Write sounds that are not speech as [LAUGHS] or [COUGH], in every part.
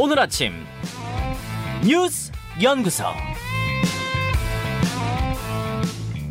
오늘 아침 뉴스 연구소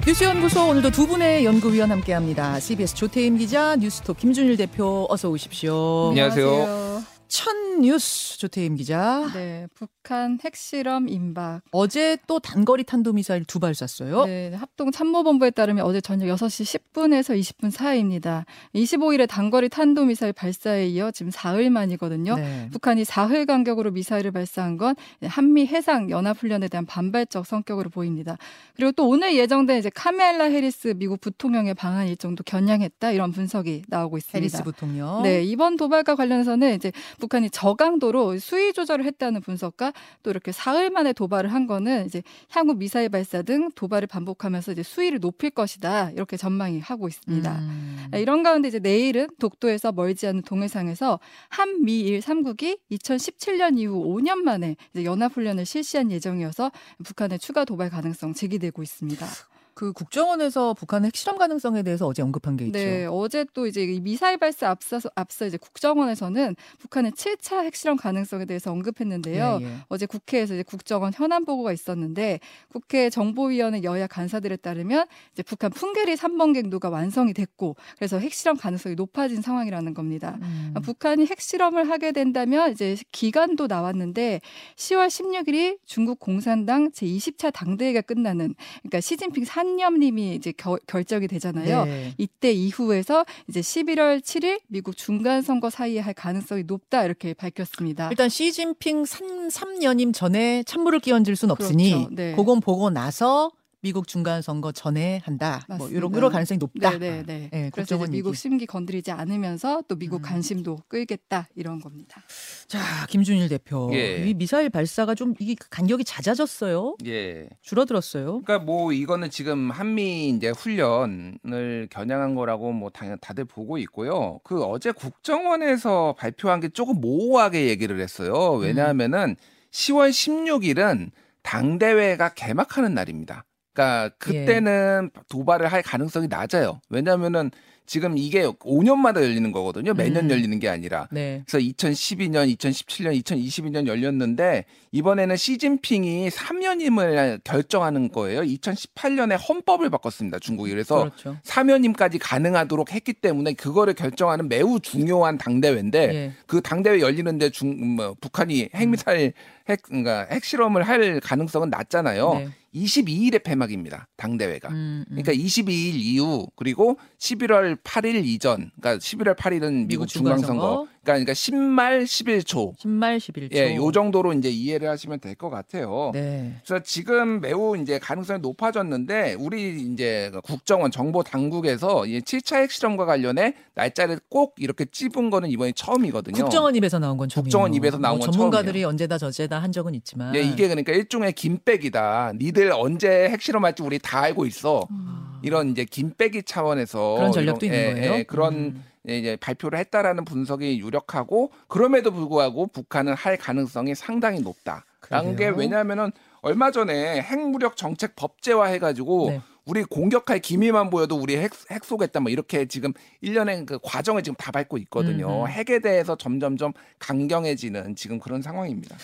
뉴스연구소 오늘도 두 분의 연구위원 함께합니다. CBS 조태임 기자, 뉴스톱 김준일 대표 어서 오십시오. 안녕하세요. 첫 뉴스 조태임 기자. 네, 북한 핵실험 임박. 어제 또 단거리 탄도미사일 두 발 쐈어요. 네, 합동 참모본부에 따르면 어제 저녁 6시 10분에서 20분 사이입니다. 25일에 단거리 탄도미사일 발사에 이어 지금 사흘 만이거든요. 네. 북한이 사흘 간격으로 미사일을 발사한 건 한미 해상 연합 훈련에 대한 반발적 성격으로 보입니다. 그리고 또 오늘 예정된 이제 카멜라 해리스 미국 부통령의 방한 일정도 겨냥했다 이런 분석이 나오고 있습니다. 해리스 부통령. 네, 이번 도발과 관련해서는 이제 북한이 저강도로 수위 조절을 했다는 분석과 또 이렇게 사흘 만에 도발을 한 거는 이제 향후 미사일 발사 등 도발을 반복하면서 이제 수위를 높일 것이다. 이렇게 전망이 하고 있습니다. 음. 네, 이런 가운데 이제 내일은 독도에서 멀지 않은 동해상에서 한미일 3국이 2017년 이후 5년 만에 이제 연합 훈련을 실시한 예정이어서 북한의 추가 도발 가능성 제기되고 있습니다. 그 국정원에서 북한 핵실험 가능성에 대해서 어제 언급한 게 있죠. 네, 어제 또 이제 이 미사일 발사 앞서서 앞서 이제 국정원에서는 북한의 7차 핵실험 가능성에 대해서 언급했는데요. 예, 예. 어제 국회에서 이제 국정원 현안 보고가 있었는데 국회 정보위원회 여야 간사들에 따르면 이제 북한 풍계리 3번 갱도가 완성이 됐고 그래서 핵실험 가능성이 높아진 상황이라는 겁니다. 음. 북한이 핵실험을 하게 된다면 이제 기간도 나왔는데 10월 16일이 중국 공산당 제20차 당대회가 끝나는 그러니까 시진핑 산념님이 이제 겨- 결정이 되잖아요. 네. 이때 이후에서 이제 11월 7일 미국 중간 선거 사이에 할 가능성이 높다 이렇게 밝혔습니다. 일단 시진핑 3, 3년임 전에 찬물을 끼얹을 순 없으니 그렇죠. 네. 그건 보고 나서 미국 중간 선거 전에 한다. 뭐 맞습니다. 이런 이런 가능성이 높다. 네, 네, 네. 네, 그래서 이제 미국 얘기. 심기 건드리지 않으면서 또 미국 음. 관심도 끌겠다 이런 겁니다. 자, 김준일 대표. 예. 이 미사일 발사가 좀 이게 간격이 잦아졌어요. 예. 줄어들었어요. 그러니까 뭐 이거는 지금 한미 이제 훈련을 겨냥한 거라고 뭐 당연 다들 보고 있고요. 그 어제 국정원에서 발표한 게 조금 모호하게 얘기를 했어요. 왜냐하면은 10월 16일은 당대회가 개막하는 날입니다. 그러니까 그때는 도발을 할 가능성이 낮아요. 왜냐하면은 지금 이게 5년마다 열리는 거거든요. 매년 음. 열리는 게 아니라. 네. 그래서 2012년, 2017년, 2022년 열렸는데 이번에는 시진핑이 3년임을 결정하는 거예요. 2018년에 헌법을 바꿨습니다. 중국이. 그래서 그렇죠. 3년임까지 가능하도록 했기 때문에 그거를 결정하는 매우 중요한 당대회인데 예. 그 당대회 열리는데 중, 뭐, 북한이 핵미사일 핵, 그러니까 핵실험을 할 가능성은 낮잖아요. 네. 22일에 폐막입니다. 당대회가. 음, 음. 그러니까 22일 이후 그리고 11월 8일 이전 그러니까 11월 8일은 미국 미국 중간선거 중간선거. 그러니까 그러니까 10말 11초 10말 11초. 예, 요 정도로 이제 이해를 하시면 될 것 같아요. 네. 그래서 지금 매우 이제 가능성이 높아졌는데 우리 이제 국정원 정보 당국에서 이 7차 핵실험과 관련해 날짜를 꼭 이렇게 찝은 거는 이번이 처음이거든요. 국정원 입에서 나온 건 처음이에요. 국정원 입에서 나온 뭐 건 전문가들이 언제다 저제다 한 적은 있지만 예, 이게 그러니까 일종의 김빼기다. 니들 언제 핵실험할지 우리 다 알고 있어. 이런 이제 김빼기 차원에서 그런 전략도 이런- 있는 예, 거예요? 예, 그런 음. 예, 이제 발표를 했다라는 분석이 유력하고 그럼에도 불구하고 북한은 할 가능성이 상당히 높다 라는 게 그러게요. 왜냐하면은 얼마 전에 핵무력 정책 법제화 해가지고 네. 우리 공격할 기미만 보여도 우리 핵, 핵 쏘겠다 뭐 이렇게 지금 일련의 그 과정을 지금 다 밟고 있거든요. 음, 음. 핵에 대해서 점점점 강경해지는 지금 그런 상황입니다.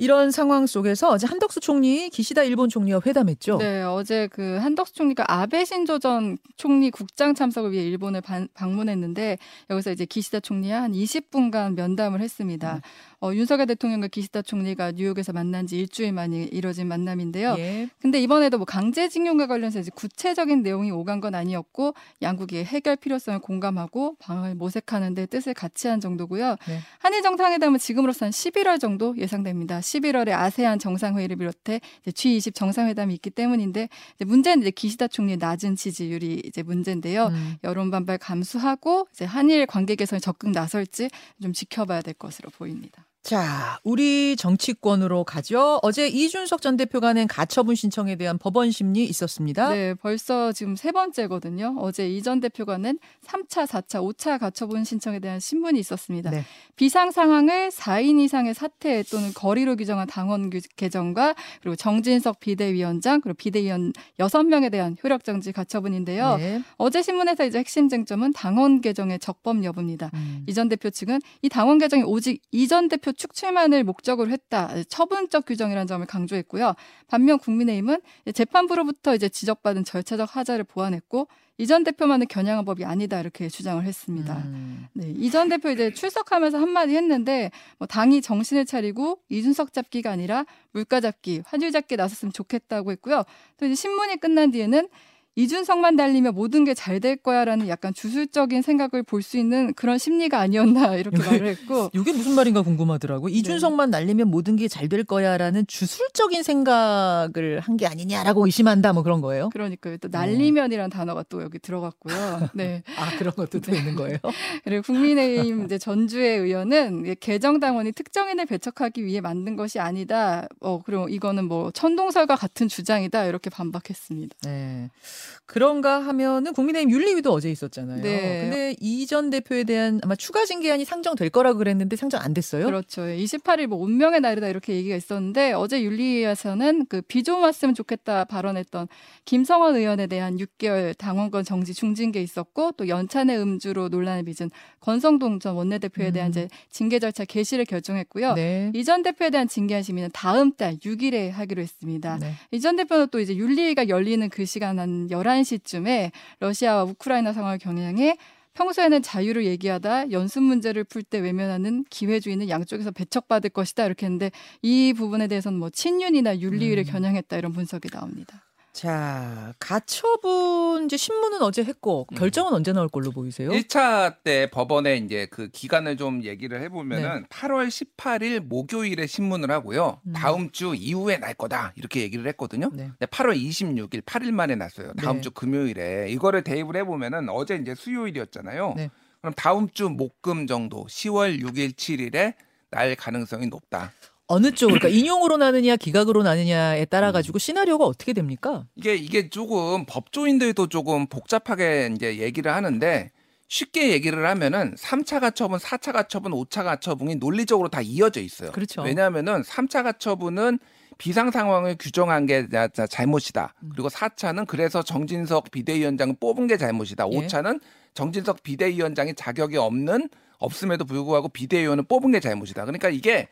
이런 상황 속에서 어제 한덕수 총리 기시다 일본 총리와 회담했죠. 네, 어제 그 한덕수 총리가 아베 신조 전 총리 국장 참석을 위해 일본을 반- 방문했는데 여기서 이제 기시다 총리와 한 20분간 면담을 했습니다. 음. 어, 윤석열 대통령과 기시다 총리가 뉴욕에서 만난 지 일주일 만에 이뤄진 만남인데요. 예. 근데 이번에도 뭐 강제징용과 관련해서 이제 구체적인 내용이 오간 건 아니었고 양국이 해결 필요성을 공감하고 방안을 모색하는 데 뜻을 같이 한 정도고요. 네. 한일 정상회담은 지금으로서는 11월 정도 예상됩니다. 11월에 아세안 정상회의를 비롯해 이제 G20 정상회담이 있기 때문인데 문제는 이제 기시다 총리의 낮은 지지율이 이제 문제인데요. 음. 여론 반발 감수하고 이제 한일 관계 개선에 적극 나설지 좀 지켜봐야 될 것으로 보입니다. 자, 우리 정치권으로 가죠. 어제 이준석 전 대표가 낸 가처분 신청에 대한 법원 심리 있었습니다. 네, 벌써 지금 세 번째거든요. 어제 이 전 대표가 낸 3차, 4차, 5차 가처분 신청에 대한 신문이 있었습니다. 네. 비상 상황을 4인 이상의 사퇴 또는 거리로 규정한 당원 규- 개정과 그리고 정진석 비대위원장 그리고 비대위원 6명에 대한 효력 정지 가처분인데요. 네. 어제 신문에서 이제 핵심 쟁점은 당원 개정의 적법 여부입니다. 음. 이전 대표 측은 이 당원 개정이 오직 이 전 대표 원내대표 축출만을 목적으로 했다. 처분적 규정이라는 점을 강조했고요. 반면 국민의힘은 재판부로부터 이제 지적받은 절차적 하자를 보완했고 이전 대표만은 겨냥한 법이 아니다 이렇게 주장을 했습니다. 음. 네, 이전 대표 이제 출석하면서 한마디 했는데 뭐 당이 정신을 차리고 이준석 잡기가 아니라 물가 잡기, 화질 잡기 나섰으면 좋겠다고 했고요. 또 이제 신문이 끝난 뒤에는 이준석만 달리면 모든 게 잘 될 거야라는 약간 주술적인 생각을 볼 수 있는 그런 심리가 아니었나 [LAUGHS] 이렇게 말을 했고 이게 무슨 말인가 궁금하더라고. 이준석만 날리면 모든 게 잘 될 거야라는 주술적인 생각을 한 게 아니냐라고 의심한다 뭐 그런 거예요. 그러니까 또 날리면이라는 단어가 또 여기 들어갔고요. 네. [LAUGHS] 아 그런 것도 또 있는 거예요. [LAUGHS] 그리고 국민의힘 이제 전주의 의원은 개정당원이 특정인을 배척하기 위해 만든 것이 아니다. 어 그리고 이거는 뭐 천동설과 같은 주장이다 이렇게 반박했습니다. 네. 그런가 하면은 국민의힘 윤리위도 어제 있었잖아요. 네. 근데 이 전 대표에 대한 아마 추가 징계안이 상정될 거라고 그랬는데 상정 안 됐어요? 그렇죠. 28일 뭐 운명의 날이다 이렇게 얘기가 있었는데 어제 윤리위에서는 그 비 좀 왔으면 좋겠다 발언했던 김성원 의원에 대한 6개월 당원권 정지 중징계 있었고 또 연찬의 음주로 논란을 빚은 권성동 전 원내대표에 대한 음. 이제 징계 절차 개시를 결정했고요. 네. 이전 대표에 대한 징계안 심의는 다음 달 6일에 하기로 했습니다. 네. 이전 대표는 또 이제 윤리위가 열리는 그 시간 한 11시쯤에 러시아와 우크라이나 상황을 겨냥해 평소에는 자유를 얘기하다 연습 문제를 풀 때 외면하는 기회주의는 양쪽에서 배척받을 것이다 이렇게 했는데 이 부분에 대해서는 뭐 친윤이나 윤리위를 음. 겨냥했다 이런 분석이 나옵니다. 자 가처분 이제 신문은 어제 했고 음. 결정은 언제 나올 걸로 보이세요? 1차 때 법원에 이제 그 기간을 좀 얘기를 해보면은 8월 18일 목요일에 신문을 하고요. 음. 다음 주 이후에 날 거다 이렇게 얘기를 했거든요. 네. 근데 8월 26일 8일 만에 났어요. 다음 네. 주 금요일에 이거를 대입을 해보면은 어제 이제 수요일이었잖아요. 네. 그럼 다음 주 목금 정도 10월 6일 7일에 날 가능성이 높다. 어느 쪽 그러니까 [CLEARS THROAT] 인용으로 나느냐 기각으로 나느냐에 따라 가지고 시나리오가 어떻게 됩니까? 이게 이게 조금 법조인들도 조금 복잡하게 이제 얘기를 하는데 쉽게 얘기를 하면은 3차 가처분, 4차 가처분, 5차 가처분이 논리적으로 다 이어져 있어요. 그렇죠. 왜냐하면은 3차 가처분은 비상 상황을 규정한 게 잘못이다. 음. 그리고 4차는 그래서 정진석 비대위원장을 뽑은 게 잘못이다. 예. 5차는 정진석 비대위원장이 자격이 없는 없음에도 불구하고 비대위원을 뽑은 게 잘못이다. 그러니까 이게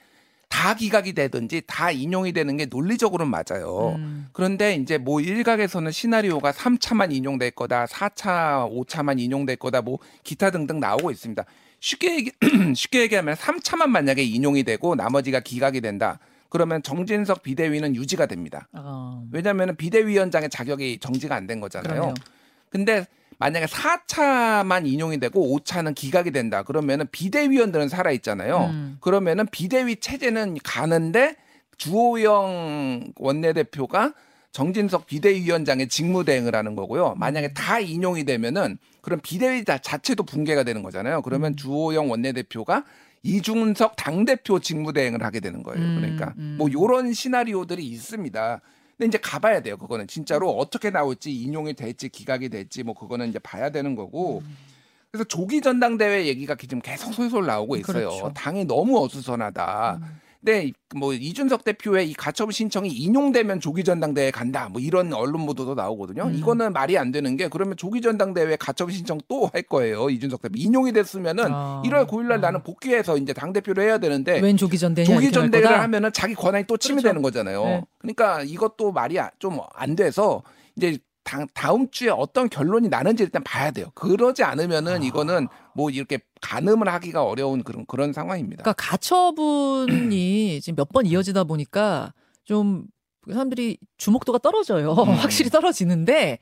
다 기각이 되든지 다 인용이 되는 게 논리적으로는 맞아요. 음. 그런데 이제 뭐 일각에서는 시나리오가 3차만 인용될 거다, 4차, 5차만 인용될 거다, 뭐 기타 등등 나오고 있습니다. 쉽게 얘기, [CLEARS THROAT] 쉽게 얘기하면 3차만 만약에 인용이 되고 나머지가 기각이 된다. 그러면 정진석 비대위는 유지가 됩니다. 아, 왜냐하면 비대위원장의 자격이 정지가 안 된 거잖아요. 그러네요. 근데 만약에 4차만 인용이 되고 5차는 기각이 된다. 그러면은 비대위원들은 살아 있잖아요. 음. 그러면은 비대위 체제는 가는데 주호영 원내대표가 정진석 비대위원장의 직무 대행을 하는 거고요. 만약에 다 인용이 되면은 그럼 비대위 자- 자체도 붕괴가 되는 거잖아요. 그러면 음. 주호영 원내대표가 이중석 당대표 직무 대행을 하게 되는 거예요. 음, 그러니까 음. 뭐 요런 시나리오들이 있습니다. 근데 이제 가봐야 돼요. 그거는 진짜로 어떻게 나올지 인용이 될지 기각이 될지 뭐 그거는 이제 봐야 되는 거고. 음. 그래서 조기 전당대회 얘기가 지금 계속 솔솔 나오고 있어요. 그렇죠. 당이 너무 어수선하다. 음. 근데 뭐 이준석 대표의 이 가처분 신청이 인용되면 조기 전당대회 간다. 뭐 이런 언론 보도도 나오거든요. 음. 이거는 말이 안 되는 게 그러면 조기 전당대회 가처분 신청 또 할 거예요. 이준석 대표 인용이 됐으면은 아. 1월 9일 날 아. 나는 복귀해서 이제 당 대표를 해야 되는데 웬 조기 전대냐 조기 거다? 하면은 자기 권한이 또 침해되는 거잖아요. 네. 그러니까 이것도 말이 좀 안 돼서 이제 다, 다음 주에 어떤 결론이 나는지 일단 봐야 돼요. 그러지 않으면은 아. 이거는 뭐 이렇게 가늠을 하기가 어려운 그런 그런 상황입니다. 그러니까 가처분이 지금 몇 번 이어지다 보니까 좀 사람들이 주목도가 떨어져요. 음. [LAUGHS] 확실히 떨어지는데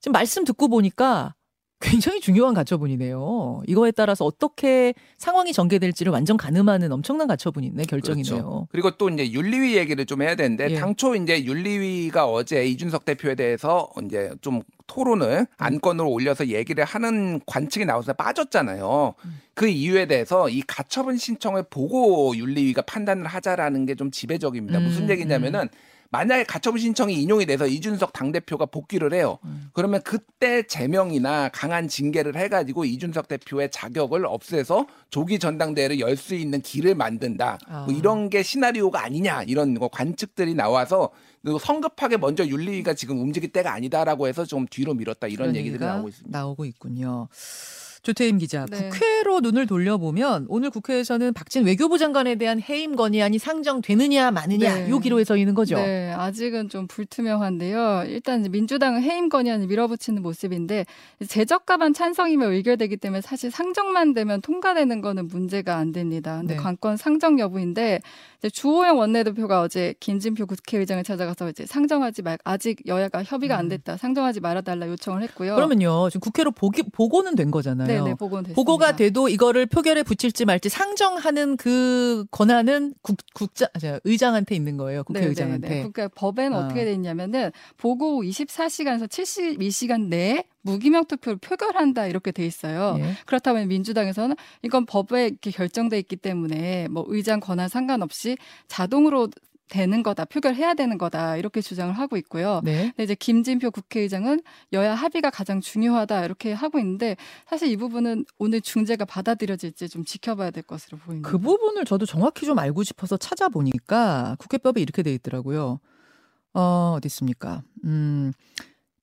지금 말씀 듣고 보니까 굉장히 중요한 가처분이네요. 이거에 따라서 어떻게 상황이 전개될지를 완전 가늠하는 엄청난 가처분이네 결정이네요. 그렇죠. 그리고 또 이제 윤리위 얘기를 좀 해야 되는데 예. 당초 이제 윤리위가 어제 이준석 대표에 대해서 이제 좀 토론을 안건으로 올려서 얘기를 하는 관측이 나와서 빠졌잖아요. 음. 그 이유에 대해서 이 가처분 신청을 보고 윤리위가 판단을 하자라는 게 좀 지배적입니다. 음, 무슨 얘기냐면은 만약에 가처분 신청이 인용이 돼서 이준석 당대표가 복귀를 해요. 음. 그러면 그때 제명이나 강한 징계를 해가지고 이준석 대표의 자격을 없애서 조기 전당대회를 열 수 있는 길을 만든다. 아. 뭐 이런 게 시나리오가 아니냐 이런 거 관측들이 나와서 성급하게 먼저 윤리위가 지금 움직일 때가 아니다라고 해서 좀 뒤로 밀었다 이런 그런 얘기들이 나오고 있습니다. 나오고 있군요. 조태임 기자, 네. 국회로 눈을 돌려보면 오늘 국회에서는 박진 외교부 장관에 대한 해임 건의안이 상정되느냐 마느냐 네. 요 기로에 서 있는 거죠. 네, 아직은 좀 불투명한데요. 일단 민주당은 해임 건의안을 밀어붙이는 모습인데 제적가반 찬성이면 의결되기 때문에 사실 상정만 되면 통과되는 거는 문제가 안 됩니다. 근데 네. 관건 상정 여부인데 이제 주호영 원내대표가 어제 김진표 국회의장을 찾아가서 이제 상정하지 말 아직 여야가 협의가 안 됐다. 상정하지 말아달라 요청을 했고요. 음. 그러면요, 지금 국회로 보기, 보고는 된 거잖아요. 네, 네, 보고는 됐습니다. 보고가 돼도 이거를 표결에 붙일지 말지 상정하는 그 권한은 국, 국자, 자, 의장한테 있는 거예요. 국회의장한테. 네, 네, 네. 그러니까 법에는 아. 어떻게 돼 있냐면은 보고 후 24시간에서 72시간 내에 무기명 투표를 표결한다 이렇게 돼 있어요. 예. 그렇다면 민주당에서는 이건 법에 이렇게 결정돼 있기 때문에 뭐 의장 권한 상관없이 자동으로 되는 거다, 표결해야 되는 거다 이렇게 주장을 하고 있고요. 네. 근데 이제 김진표 국회의장은 여야 합의가 가장 중요하다 이렇게 하고 있는데 사실 이 부분은 오늘 중재가 받아들여질지 좀 지켜봐야 될 것으로 보입니다. 그 부분을 저도 정확히 좀 알고 싶어서 찾아보니까 국회법에 이렇게 돼 있더라고요. 어, 어디 있습니까? 음,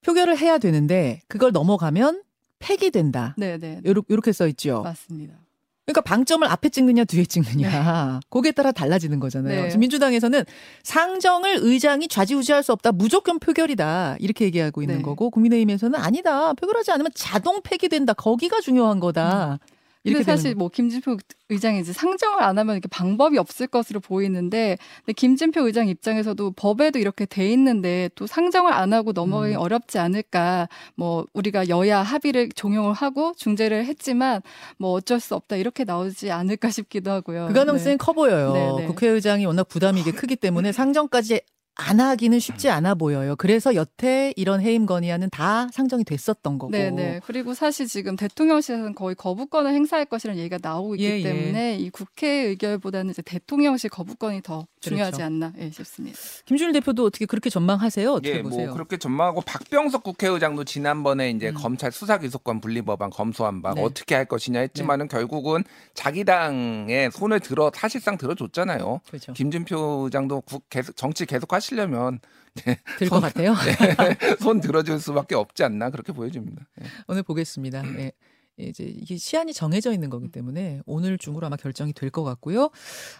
표결을 해야 되는데 그걸 넘어가면 폐기된다. 네, 네, 요렇게 써 있죠. 맞습니다. 그러니까 방점을 앞에 찍느냐 뒤에 찍느냐 [LAUGHS] 거기에 따라 달라지는 거잖아요. 네. 민주당에서는 상정을 의장이 좌지우지할 수 없다 무조건 표결이다 이렇게 얘기하고 있는 네. 거고 국민의힘에서는 아니다 표결하지 않으면 자동 폐기된다 거기가 중요한 거다 이렇게 근데 사실 되는 뭐 김진표 의장이 이제 상정을 안 하면 이렇게 방법이 없을 것으로 보이는데 근데 김진표 의장 입장에서도 법에도 이렇게 돼 있는데 또 상정을 안 하고 넘어가기 음. 어렵지 않을까 뭐 우리가 여야 합의를 종용을 하고 중재를 했지만 뭐 어쩔 수 없다 이렇게 나오지 않을까 싶기도 하고요. 그 가능성이 커 보여요. 네, 네. 국회의장이 워낙 부담이 이게 크기 때문에 [LAUGHS] 상정까지 안 하기는 쉽지 않아 보여요. 그래서 여태 이런 해임 건의안은 다 상정이 됐었던 거고. 네, 네. 그리고 사실 지금 대통령실에서는 거의 거부권을 행사할 것이라는 얘기가 나오고 있기 예, 예. 때문에 이 국회 의결보다는 이제 대통령실 거부권이 더 중요하지 그렇죠. 않나 예, 싶습니다. 김준일 대표도 어떻게 그렇게 전망하세요? 어떻게 예, 보세요? 뭐 그렇게 전망하고 박병석 국회의장도 지난번에 이제 음. 검찰 수사 기소권 분리 법안 검소한 바 네. 어떻게 할 것이냐 했지만은 결국은 자기 당에 손을 들어 사실상 들어줬잖아요. 그렇죠. 김진표 의장도 국 계속 정치 계속 하시 려면 될 [LAUGHS] 것 같아요. [LAUGHS] 손 들어줄 수밖에 없지 않나 그렇게 보여집니다. 예. 오늘 보겠습니다. 예. 이제 이게 시한이 정해져 있는 거기 때문에 오늘 중으로 아마 결정이 될 것 같고요.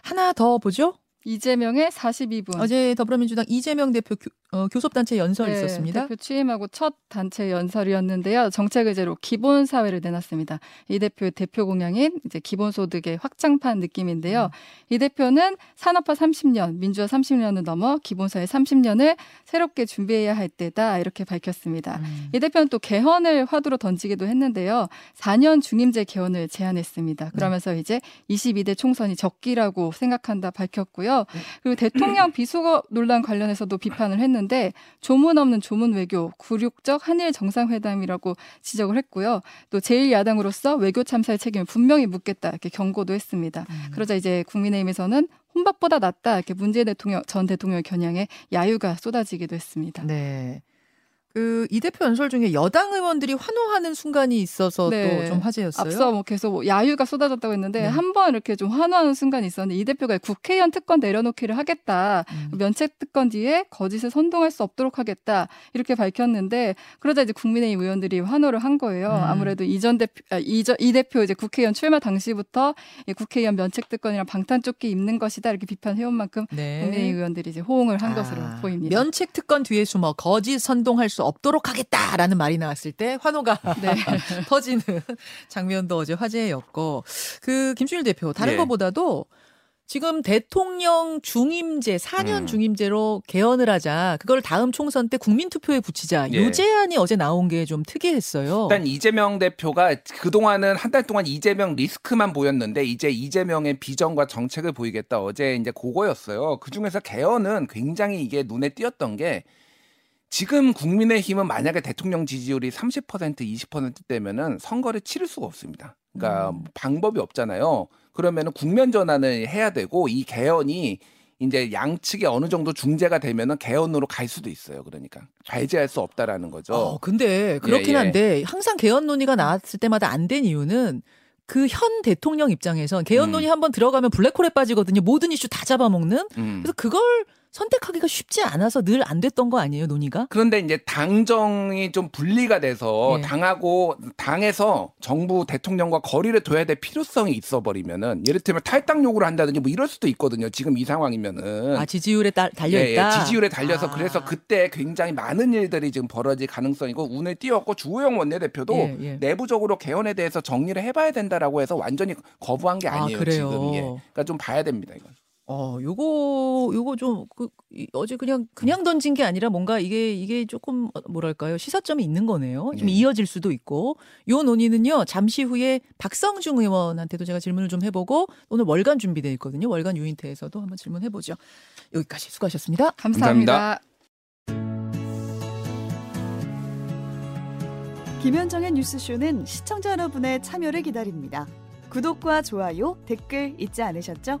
하나 더 보죠. 이재명의 42분. 어제 더불어민주당 이재명 대표 교, 어, 교섭단체 연설 네, 있었습니다. 대표 취임하고 첫 단체 연설이었는데요. 정책 의제로 기본 사회를 내놨습니다. 이 대표의 대표 공약인 이제 기본소득의 확장판 느낌인데요. 이 대표는 산업화 30년, 민주화 30년을 넘어 기본사회 30년을 새롭게 준비해야 할 때다 이렇게 밝혔습니다. 음. 이 대표는 또 개헌을 화두로 던지기도 했는데요. 4년 중임제 개헌을 제안했습니다. 그러면서 이제 22대 총선이 적기라고 생각한다 밝혔고요. 그리고 대통령 비속어 논란 관련해서도 비판을 했는데 조문 없는 조문 외교, 굴욕적 한일 정상회담이라고 지적을 했고요. 또 제1야당으로서 외교 참사의 책임을 분명히 묻겠다 이렇게 경고도 했습니다. 음. 그러자 이제 국민의힘에서는 혼밥보다 낫다 이렇게 문재인 대통령 전 대통령의 겨냥에 야유가 쏟아지기도 했습니다. 네. 그 이 대표 연설 중에 여당 의원들이 환호하는 순간이 있어서 네. 또좀 화제였어요. 앞서 뭐 계속 뭐 야유가 쏟아졌다고 했는데 네. 한번 이렇게 좀 환호하는 순간이 있었는데 이 대표가 국회의원 특권 내려놓기를 하겠다. 음. 면책 특권 뒤에 거짓을 선동할 수 없도록 하겠다. 이렇게 밝혔는데 그러자 이제 국민의힘 의원들이 환호를 한 거예요. 음. 아무래도 이전 대표 아, 이전 이 대표 이제 국회의원 출마 당시부터 이 국회의원 면책 특권이랑 방탄 조끼 입는 것이다 이렇게 비판해온 만큼 네. 국민의힘 의원들이 이제 호응을 한 아, 것으로 보입니다. 면책 특권 뒤에 숨어 거짓 선동할 수 없도록 하겠다라는 말이 나왔을 때 환호가 네. [LAUGHS] 터지는 장면도 어제 화제였고 그 김준일 대표 다른 예. 것보다도 지금 대통령 중임제 4년 음. 중임제로 개헌을 하자 그걸 다음 총선 때 국민투표에 붙이자 예. 요 제안이 어제 나온 게 좀 특이했어요. 일단 이재명 대표가 그동안은 한 달 동안 이재명 리스크만 보였는데 이제 이재명의 비전과 정책을 보이겠다. 어제 이제 그거였어요. 그 중에서 개헌은 굉장히 이게 눈에 띄었던 게 지금 국민의힘은 만약에 대통령 지지율이 30% 20%대면은 선거를 치를 수가 없습니다. 그러니까 음. 방법이 없잖아요. 그러면은 국면 전환을 해야 되고 이 개헌이 이제 양측이 어느 정도 중재가 되면은 개헌으로 갈 수도 있어요. 그러니까 배제할 수 없다라는 거죠. 어, 근데 그렇긴 예, 예. 한데 항상 개헌 논의가 나왔을 때마다 안 된 이유는 그현 대통령 입장에선 개헌 음. 논의 한번 들어가면 블랙홀에 빠지거든요. 모든 이슈 다 잡아먹는. 음. 그래서 그걸 선택하기가 쉽지 않아서 늘 안 됐던 거 아니에요, 논의가? 그런데 이제 당정이 좀 분리가 돼서 예. 당하고 당에서 정부 대통령과 거리를 둬야 될 필요성이 있어 버리면은 예를 들면 탈당 요구를 한다든지 뭐 이럴 수도 있거든요. 지금 이 상황이면은 아, 지지율에 따, 달려 예, 있다. 예, 지지율에 달려서 아. 그래서 그때 굉장히 많은 일들이 지금 벌어질 가능성이고 운을 띄웠고 주호영 원내대표도 예, 예. 내부적으로 개헌에 대해서 정리를 해봐야 된다라고 해서 완전히 거부한 게 아, 아니에요. 그래요? 지금 예. 그러니까 좀 봐야 됩니다 이건. 어, 요거 요거 좀 그, 이- 어제 그냥 그냥 던진 게 아니라 뭔가 이게 이게 조금 어, 뭐랄까요 시사점이 있는 거네요. 좀 예. 이어질 수도 있고 요 논의는요 잠시 후에 박성중 의원한테도 제가 질문을 좀 해 보고 오늘 월간 준비돼 있거든요. 월간 유인태에서도 한번 질문해 보죠. 여기까지 수고하셨습니다. 감사합니다. 김현정의 뉴스쇼는 시청자 여러분의 참여를 기다립니다. 구독과 좋아요, 댓글 잊지 않으셨죠?